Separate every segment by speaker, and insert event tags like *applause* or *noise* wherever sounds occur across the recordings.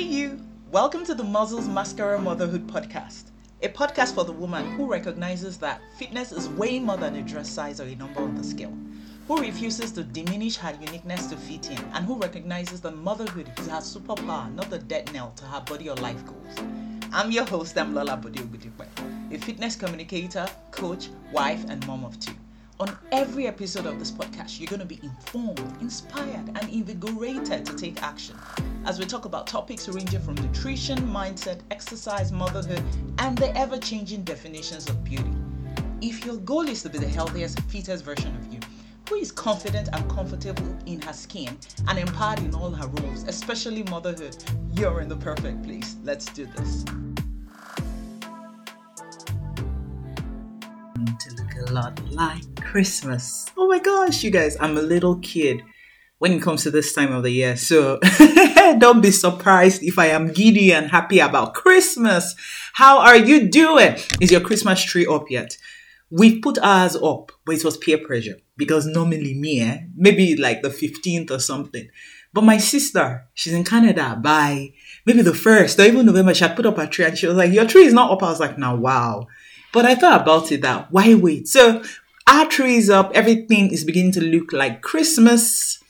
Speaker 1: Hey, you! Welcome to the Muscles Mascara Motherhood Podcast, a podcast for the woman who recognizes that fitness is way more than a dress size or a number on the scale, who refuses to diminish her uniqueness to fit in, and who recognizes that motherhood is her superpower, not the death knell to her body or life goals. I'm your host, I'm Lola Bodiogudipe, a fitness communicator, coach, wife, and mom of two. On every episode of this podcast, you're going to be informed, inspired, and invigorated to take action as we talk about topics ranging from nutrition, mindset, exercise, motherhood, and the ever changing definitions of beauty. If your goal is to be the healthiest, fittest version of you, who is confident and comfortable in her skin and empowered in all her roles, especially motherhood, you're in the perfect place. Let's do this. To look a lot like Christmas. Oh my gosh, you guys, I'm a little kid when it comes to this time of the year. So *laughs* don't be surprised if I am giddy and happy about Christmas. How are you doing? Is your Christmas tree up yet? We've put ours up, but it was peer pressure because normally me, eh, maybe like the 15th or something. But my sister, she's in Canada by maybe the first or even November, she had put up her tree and she was like, Your tree is not up. I was like, Now, wow. But I thought about it that why wait? So our tree is up, everything is beginning to look like Christmas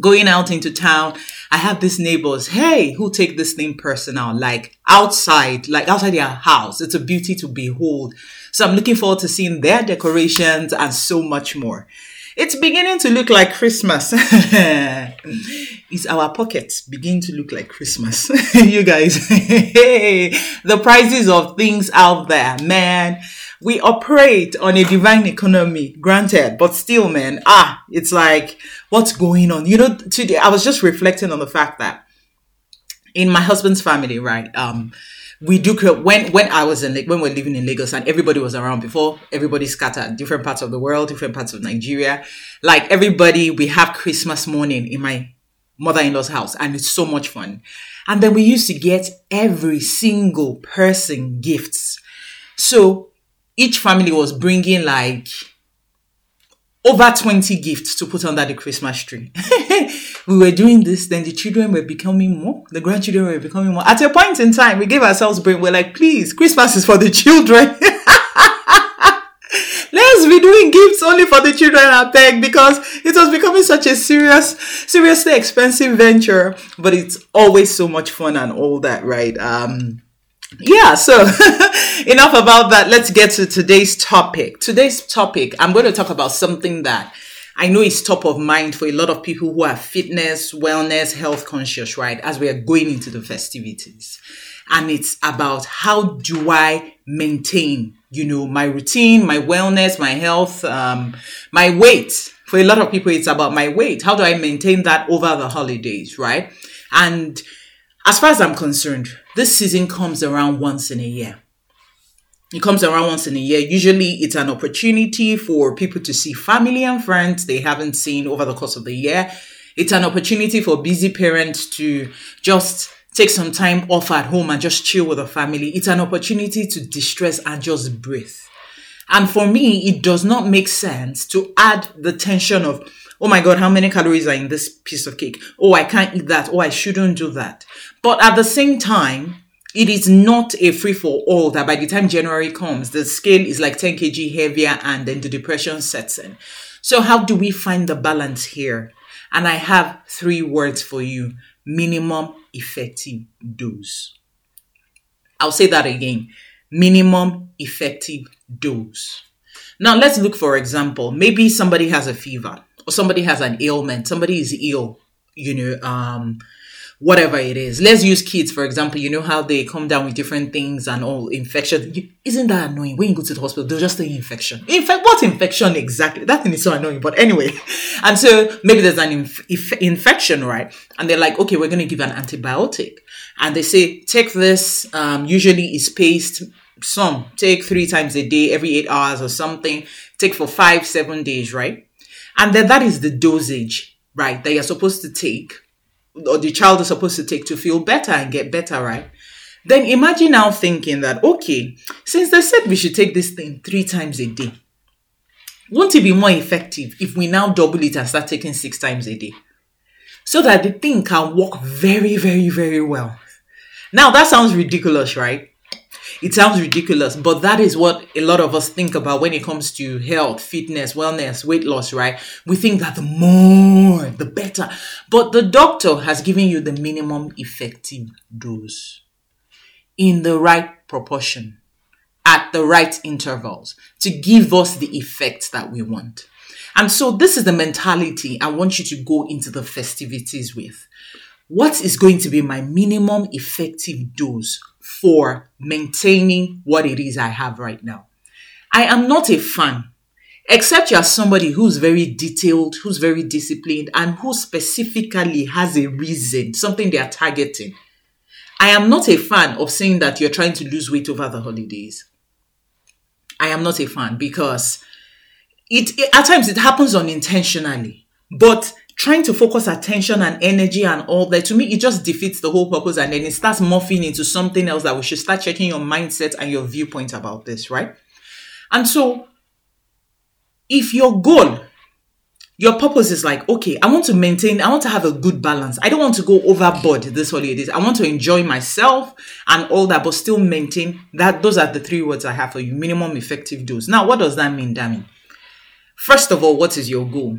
Speaker 1: going out into town, I have these neighbors, hey, who take this thing personal, like outside, like outside their house. It's a beauty to behold. So I'm looking forward to seeing their decorations and so much more. It's beginning to look like Christmas. *laughs* Is our pockets begin to look like Christmas? *laughs* you guys, *laughs* the prices of things out there, man we operate on a divine economy, granted, but still, man, ah, it's like, what's going on? You know, today I was just reflecting on the fact that in my husband's family, right, um, we do when when I was in when we are living in Lagos and everybody was around before everybody scattered different parts of the world, different parts of Nigeria. Like everybody, we have Christmas morning in my mother-in-law's house, and it's so much fun. And then we used to get every single person gifts. So each family was bringing like over 20 gifts to put under the Christmas tree. *laughs* we were doing this, then the children were becoming more, the grandchildren were becoming more. At a point in time, we gave ourselves break. We're like, please, Christmas is for the children. *laughs* Let's be doing gifts only for the children, I beg, because it was becoming such a serious, seriously expensive venture, but it's always so much fun and all that, right? Um, yeah, so *laughs* enough about that. Let's get to today's topic. Today's topic, I'm going to talk about something that I know is top of mind for a lot of people who are fitness, wellness, health conscious, right? As we are going into the festivities. And it's about how do I maintain, you know, my routine, my wellness, my health, um, my weight. For a lot of people, it's about my weight. How do I maintain that over the holidays, right? And as far as I'm concerned, this season comes around once in a year. It comes around once in a year. Usually it's an opportunity for people to see family and friends they haven't seen over the course of the year. It's an opportunity for busy parents to just take some time off at home and just chill with the family. It's an opportunity to distress and just breathe. And for me, it does not make sense to add the tension of, oh my God, how many calories are in this piece of cake? Oh, I can't eat that. Oh, I shouldn't do that. But at the same time, it is not a free for all that by the time January comes, the scale is like 10 kg heavier and then the depression sets in. So how do we find the balance here? And I have three words for you. Minimum effective dose. I'll say that again. Minimum effective dose. Now let's look for example. Maybe somebody has a fever somebody has an ailment. Somebody is ill, you know, um, whatever it is. Let's use kids, for example. You know how they come down with different things and all infection. Isn't that annoying? When you go to the hospital, they'll just say infection. In fact, what infection exactly? That thing is so annoying. But anyway, *laughs* and so maybe there's an inf- inf- infection, right? And they're like, okay, we're going to give an antibiotic. And they say, take this, um, usually is paced some take three times a day, every eight hours or something, take for five, seven days, right? And then that is the dosage, right, that you're supposed to take or the child is supposed to take to feel better and get better, right? Then imagine now thinking that, okay, since they said we should take this thing three times a day, won't it be more effective if we now double it and start taking six times a day? so that the thing can work very, very, very well. Now that sounds ridiculous, right? It sounds ridiculous, but that is what a lot of us think about when it comes to health, fitness, wellness, weight loss, right? We think that the more, the better. But the doctor has given you the minimum effective dose in the right proportion at the right intervals to give us the effect that we want. And so this is the mentality I want you to go into the festivities with. What is going to be my minimum effective dose for maintaining what it is I have right now. I am not a fan, except you're somebody who's very detailed, who's very disciplined, and who specifically has a reason, something they are targeting. I am not a fan of saying that you're trying to lose weight over the holidays. I am not a fan because it, it at times it happens unintentionally. But trying to focus attention and energy and all that, to me, it just defeats the whole purpose and then it starts morphing into something else that we should start checking your mindset and your viewpoint about this, right? And so, if your goal, your purpose is like, okay, I want to maintain, I want to have a good balance. I don't want to go overboard this holidays. I want to enjoy myself and all that, but still maintain that. Those are the three words I have for you minimum effective dose. Now, what does that mean, Dami? First of all, what is your goal?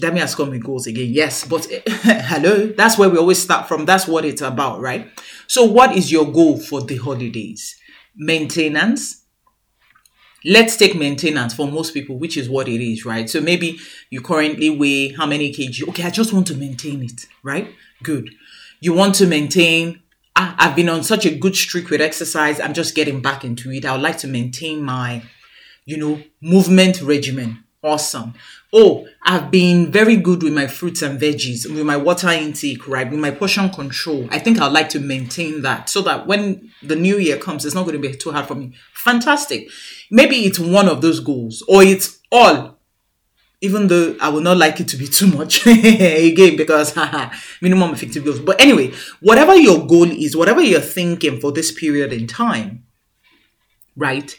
Speaker 1: Dami has come with goals again. Yes, but *laughs* hello, that's where we always start from. That's what it's about, right? So, what is your goal for the holidays? Maintenance. Let's take maintenance for most people, which is what it is, right? So maybe you currently weigh how many kg? Okay, I just want to maintain it, right? Good. You want to maintain ah, I've been on such a good streak with exercise. I'm just getting back into it. I would like to maintain my, you know, movement regimen. Awesome oh, I've been very good with my fruits and veggies, with my water intake, right? With my portion control. I think I'd like to maintain that so that when the new year comes, it's not going to be too hard for me. Fantastic. Maybe it's one of those goals or it's all. Even though I would not like it to be too much *laughs* again because minimum effective goals. But anyway, whatever your goal is, whatever you're thinking for this period in time, right?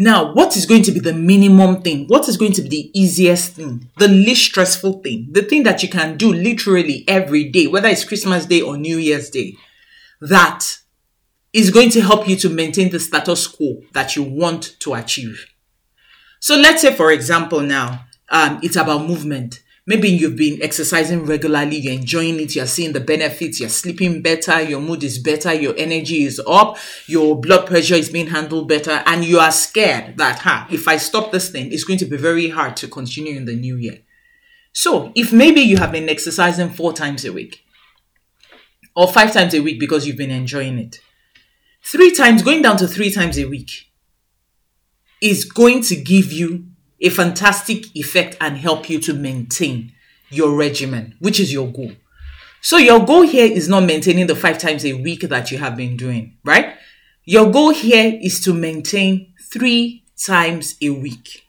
Speaker 1: Now, what is going to be the minimum thing? What is going to be the easiest thing? The least stressful thing? The thing that you can do literally every day, whether it's Christmas Day or New Year's Day, that is going to help you to maintain the status quo that you want to achieve. So let's say, for example, now um, it's about movement. Maybe you've been exercising regularly, you're enjoying it, you're seeing the benefits, you're sleeping better, your mood is better, your energy is up, your blood pressure is being handled better, and you are scared that, huh, if I stop this thing, it's going to be very hard to continue in the new year. So, if maybe you have been exercising four times a week, or five times a week because you've been enjoying it, three times, going down to three times a week, is going to give you a fantastic effect and help you to maintain your regimen, which is your goal. So your goal here is not maintaining the five times a week that you have been doing, right? Your goal here is to maintain three times a week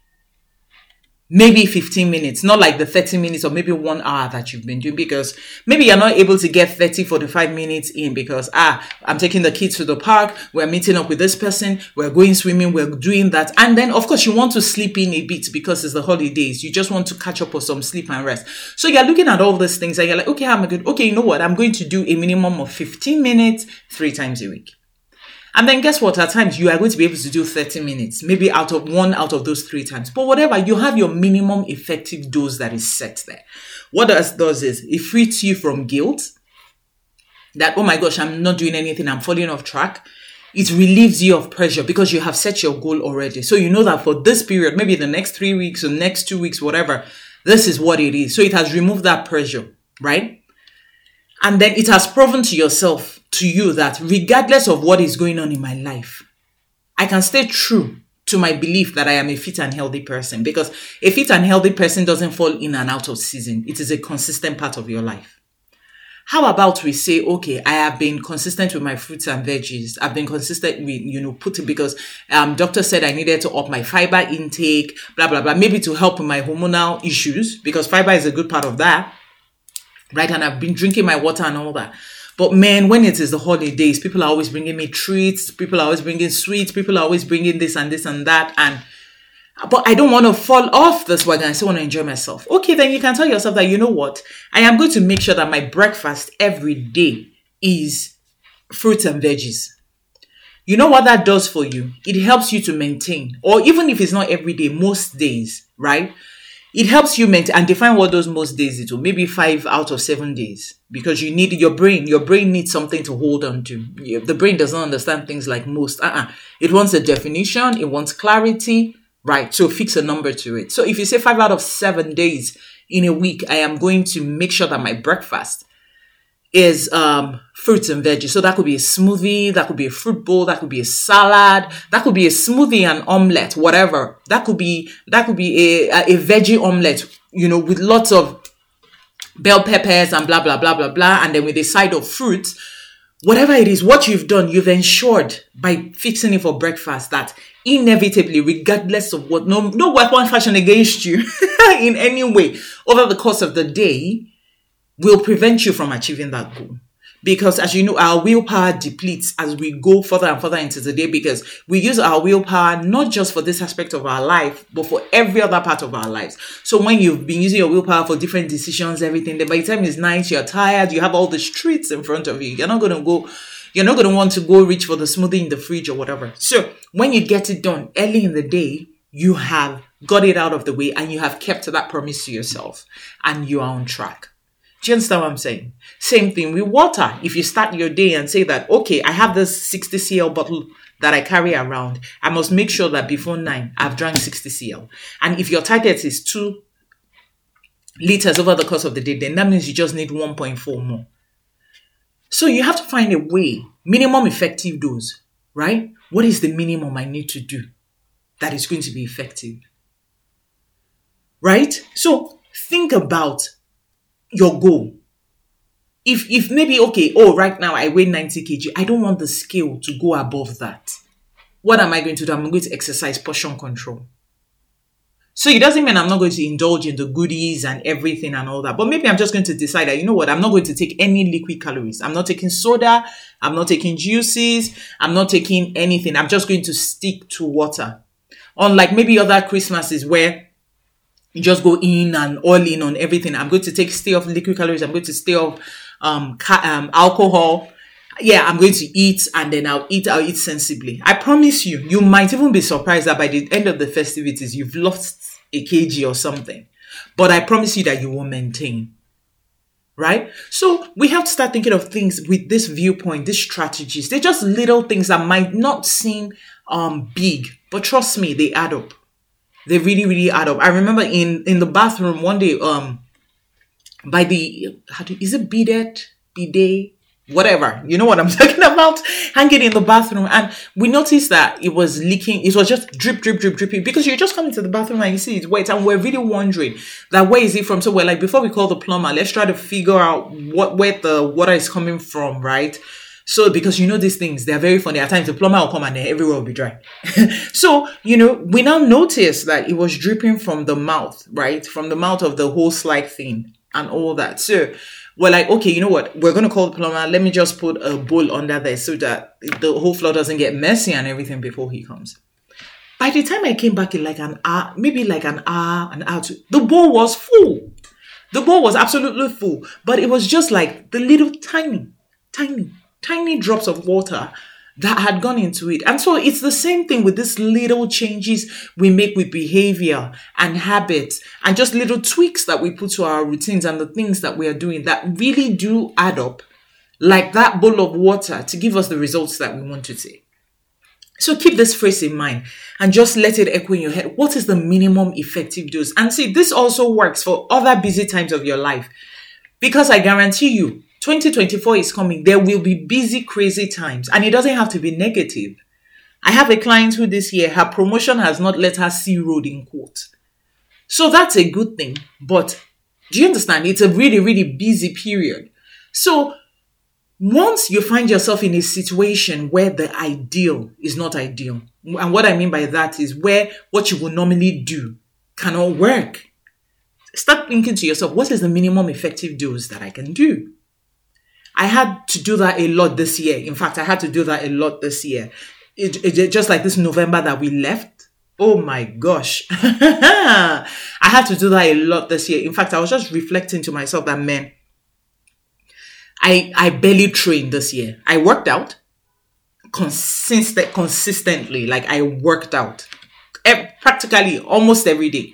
Speaker 1: maybe 15 minutes, not like the 30 minutes or maybe one hour that you've been doing because maybe you're not able to get 30, 45 minutes in because, ah, I'm taking the kids to the park. We're meeting up with this person. We're going swimming. We're doing that. And then, of course, you want to sleep in a bit because it's the holidays. You just want to catch up with some sleep and rest. So you're looking at all these things and you're like, okay, I'm good. Okay, you know what? I'm going to do a minimum of 15 minutes three times a week. And then guess what? At times you are going to be able to do 30 minutes, maybe out of one out of those three times. But whatever, you have your minimum effective dose that is set there. What does does is it frees you from guilt that, oh my gosh, I'm not doing anything, I'm falling off track. It relieves you of pressure because you have set your goal already. So you know that for this period, maybe the next three weeks or next two weeks, whatever, this is what it is. So it has removed that pressure, right? And then it has proven to yourself to you that regardless of what is going on in my life, I can stay true to my belief that I am a fit and healthy person because a fit and healthy person doesn't fall in and out of season. It is a consistent part of your life. How about we say, okay, I have been consistent with my fruits and veggies. I've been consistent with, you know, putting because um doctor said I needed to up my fiber intake, blah blah blah, maybe to help with my hormonal issues because fiber is a good part of that. Right? And I've been drinking my water and all that. But man, when it is the holidays, people are always bringing me treats. People are always bringing sweets. People are always bringing this and this and that. And but I don't want to fall off this wagon. I still want to enjoy myself. Okay, then you can tell yourself that, you know what? I am going to make sure that my breakfast every day is fruits and veggies. You know what that does for you? It helps you to maintain, or even if it's not every day, most days, right? It helps you maintain and define what those most days is. Oh, maybe five out of seven days, because you need your brain. Your brain needs something to hold on to. The brain does not understand things like most. Uh-uh. It wants a definition. It wants clarity, right? So fix a number to it. So if you say five out of seven days in a week, I am going to make sure that my breakfast is um, fruits and veggies. So that could be a smoothie, that could be a fruit bowl, that could be a salad, that could be a smoothie and omelette, whatever. That could be that could be a a veggie omelette, you know, with lots of bell peppers and blah blah blah blah blah, and then with a side of fruits. Whatever it is, what you've done, you've ensured by fixing it for breakfast that inevitably, regardless of what, no, no weapon fashion against you *laughs* in any way over the course of the day, will prevent you from achieving that goal. Because as you know, our willpower depletes as we go further and further into the day because we use our willpower not just for this aspect of our life, but for every other part of our lives. So when you've been using your willpower for different decisions, everything, then by the time it's night, you're tired, you have all the streets in front of you. You're not going to go, you're not going to want to go reach for the smoothie in the fridge or whatever. So when you get it done early in the day, you have got it out of the way and you have kept that promise to yourself and you are on track. Do you understand what I'm saying? Same thing with water. If you start your day and say that, okay, I have this 60 cl bottle that I carry around, I must make sure that before nine, I've drank 60 cl. And if your target is two liters over the course of the day, then that means you just need 1.4 more. So you have to find a way, minimum effective dose, right? What is the minimum I need to do that is going to be effective? Right? So think about your goal. If if maybe okay, oh right now I weigh 90 kg, I don't want the scale to go above that. What am I going to do? I'm going to exercise portion control. So it doesn't mean I'm not going to indulge in the goodies and everything and all that. But maybe I'm just going to decide that, you know what, I'm not going to take any liquid calories. I'm not taking soda. I'm not taking juices. I'm not taking anything. I'm just going to stick to water. Unlike maybe other Christmases where just go in and all in on everything. I'm going to take stay off liquid calories. I'm going to stay off um, ca- um alcohol. Yeah, I'm going to eat and then I'll eat. I'll eat sensibly. I promise you. You might even be surprised that by the end of the festivities, you've lost a kg or something. But I promise you that you will maintain. Right? So we have to start thinking of things with this viewpoint, these strategies. They're just little things that might not seem um big, but trust me, they add up they really, really add up. I remember in in the bathroom one day, um, by the how do is it bidet, bidet, whatever. You know what I'm *laughs* talking about? Hanging in the bathroom, and we noticed that it was leaking. It was just drip, drip, drip, dripping because you just come into the bathroom and you see it's wet, and we're really wondering that where is it from. So we're like, before we call the plumber, let's try to figure out what where the water is coming from, right? So, because you know these things, they're very funny. At times, the plumber will come and everywhere will be dry. *laughs* so, you know, we now notice that it was dripping from the mouth, right? From the mouth of the whole slide thing and all that. So, we're like, okay, you know what? We're to call the plumber. Let me just put a bowl under there so that the whole floor doesn't get messy and everything before he comes. By the time I came back in like an hour, maybe like an hour, an hour, two, the bowl was full. The bowl was absolutely full, but it was just like the little tiny, tiny, tiny drops of water that had gone into it. And so it's the same thing with these little changes we make with behavior and habits and just little tweaks that we put to our routines and the things that we are doing that really do add up like that bowl of water to give us the results that we want to see. So keep this phrase in mind and just let it echo in your head. What is the minimum effective dose? And see, this also works for other busy times of your life because I guarantee you, 2024 is coming. There will be busy, crazy times, and it doesn't have to be negative. I have a client who this year, her promotion has not let her see road in court. So that's a good thing. But do you understand? It's a really, really busy period. So once you find yourself in a situation where the ideal is not ideal, and what I mean by that is where what you would normally do cannot work, start thinking to yourself, what is the minimum effective dose that I can do? I had to do that a lot this year. In fact, I had to do that a lot this year. It, it, just like this November that we left, Oh my gosh. *laughs* I had to do that a lot this year. In fact, I was just reflecting to myself that man, I I barely trained this year. I worked out consistent consistently. Like I worked out practically almost every day.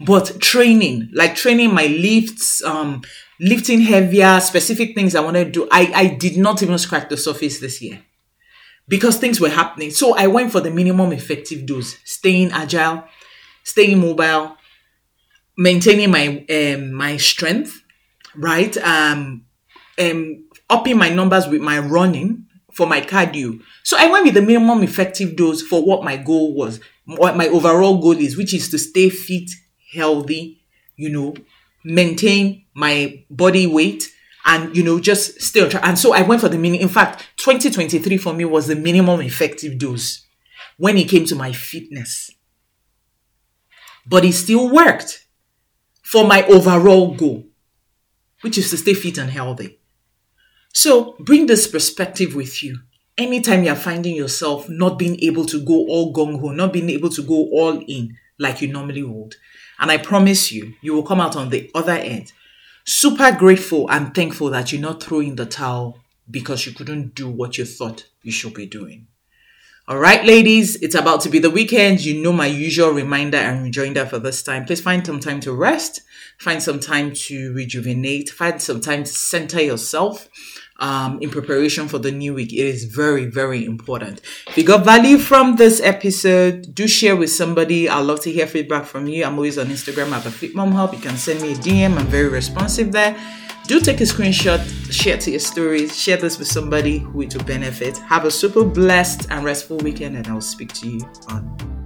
Speaker 1: But training, like training my lifts, um, lifting heavier, specific things I want to do, I, I did not even scratch the surface this year because things were happening. So I went for the minimum effective dose, staying agile, staying mobile, maintaining my um, my strength, right? Um, um, upping my numbers with my running for my cardio. So I went with the minimum effective dose for what my goal was, what my overall goal is, which is to stay fit, healthy, you know, maintain my body weight and you know just stay on track. And so I went for the mini. In fact, 2023 for me was the minimum effective dose when it came to my fitness. But it still worked for my overall goal, which is to stay fit and healthy. So bring this perspective with you. Anytime you're finding yourself not being able to go all gung ho, not being able to go all in like you normally would. And I promise you, you will come out on the other end super grateful and thankful that you're not throwing the towel because you couldn't do what you thought you should be doing. All right, ladies, it's about to be the weekend. You know my usual reminder and rejoinder for this time. Please find some time to rest, find some time to rejuvenate, find some time to center yourself um, in preparation for the new week. It is very, very important. If you got value from this episode, do share with somebody. I'd love to hear feedback from you. I'm always on Instagram at the Fit Mum Hub. You can send me a DM. I'm very responsive there. Do take a screenshot, share to your stories, share this with somebody who it will benefit. Have a super blessed and restful weekend, and I'll speak to you on